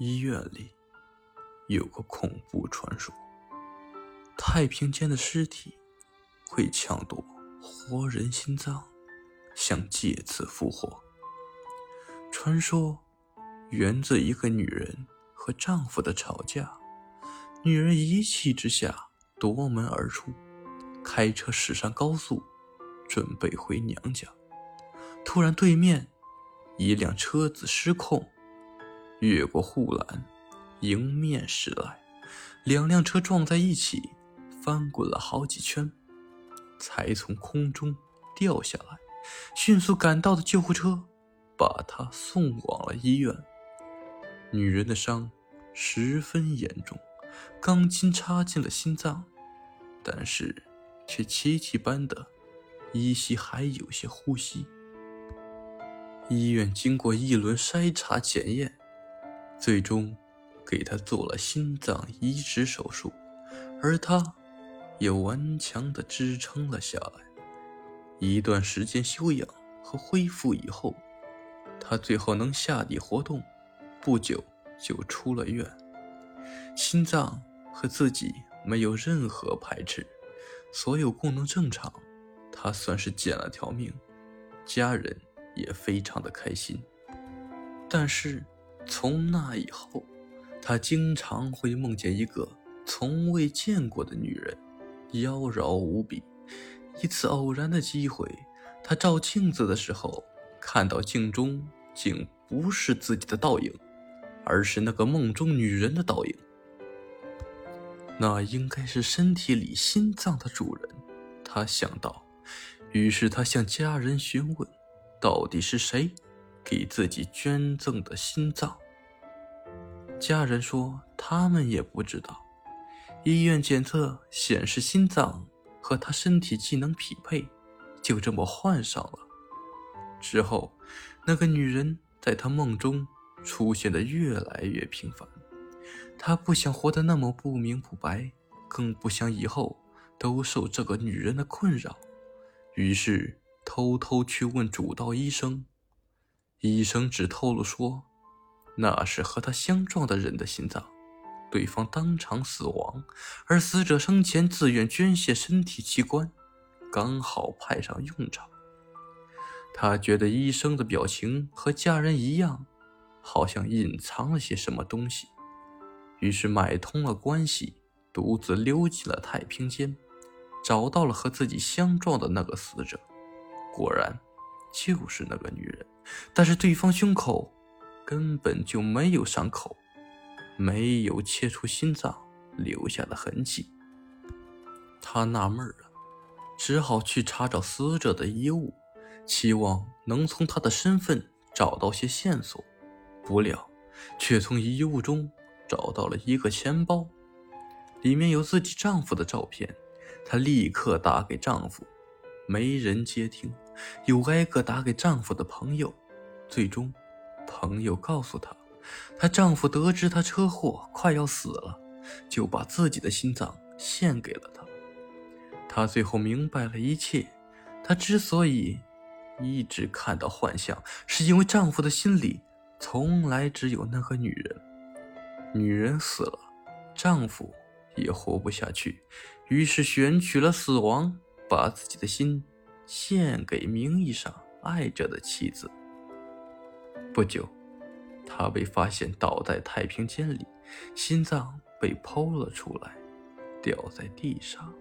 医院里有个恐怖传说：太平间的尸体会抢夺活人心脏，想借此复活。传说源自一个女人和丈夫的吵架，女人一气之下夺门而出，开车驶上高速，准备回娘家。突然，对面一辆车子失控。越过护栏，迎面驶来，两辆车撞在一起，翻滚了好几圈，才从空中掉下来。迅速赶到的救护车把她送往了医院。女人的伤十分严重，钢筋插进了心脏，但是却奇迹般的依稀还有些呼吸。医院经过一轮筛查检验。最终，给他做了心脏移植手术，而他也顽强地支撑了下来。一段时间休养和恢复以后，他最后能下地活动，不久就出了院。心脏和自己没有任何排斥，所有功能正常，他算是捡了条命，家人也非常的开心。但是。从那以后，他经常会梦见一个从未见过的女人，妖娆无比。一次偶然的机会，他照镜子的时候，看到镜中竟不是自己的倒影，而是那个梦中女人的倒影。那应该是身体里心脏的主人，他想到。于是他向家人询问，到底是谁？给自己捐赠的心脏。家人说他们也不知道。医院检测显示心脏和他身体机能匹配，就这么换上了。之后，那个女人在他梦中出现的越来越频繁。他不想活得那么不明不白，更不想以后都受这个女人的困扰。于是偷偷去问主刀医生。医生只透露说，那是和他相撞的人的心脏，对方当场死亡，而死者生前自愿捐献身体器官，刚好派上用场。他觉得医生的表情和家人一样，好像隐藏了些什么东西，于是买通了关系，独自溜进了太平间，找到了和自己相撞的那个死者，果然。就是那个女人，但是对方胸口根本就没有伤口，没有切除心脏留下的痕迹。他纳闷了，只好去查找死者的衣物，期望能从他的身份找到些线索。不料，却从衣物中找到了一个钱包，里面有自己丈夫的照片。她立刻打给丈夫。没人接听，又挨个打给丈夫的朋友，最终，朋友告诉她，她丈夫得知她车祸快要死了，就把自己的心脏献给了她。她最后明白了一切，她之所以一直看到幻象，是因为丈夫的心里从来只有那个女人。女人死了，丈夫也活不下去，于是选取了死亡。把自己的心献给名义上爱着的妻子。不久，他被发现倒在太平间里，心脏被剖了出来，掉在地上。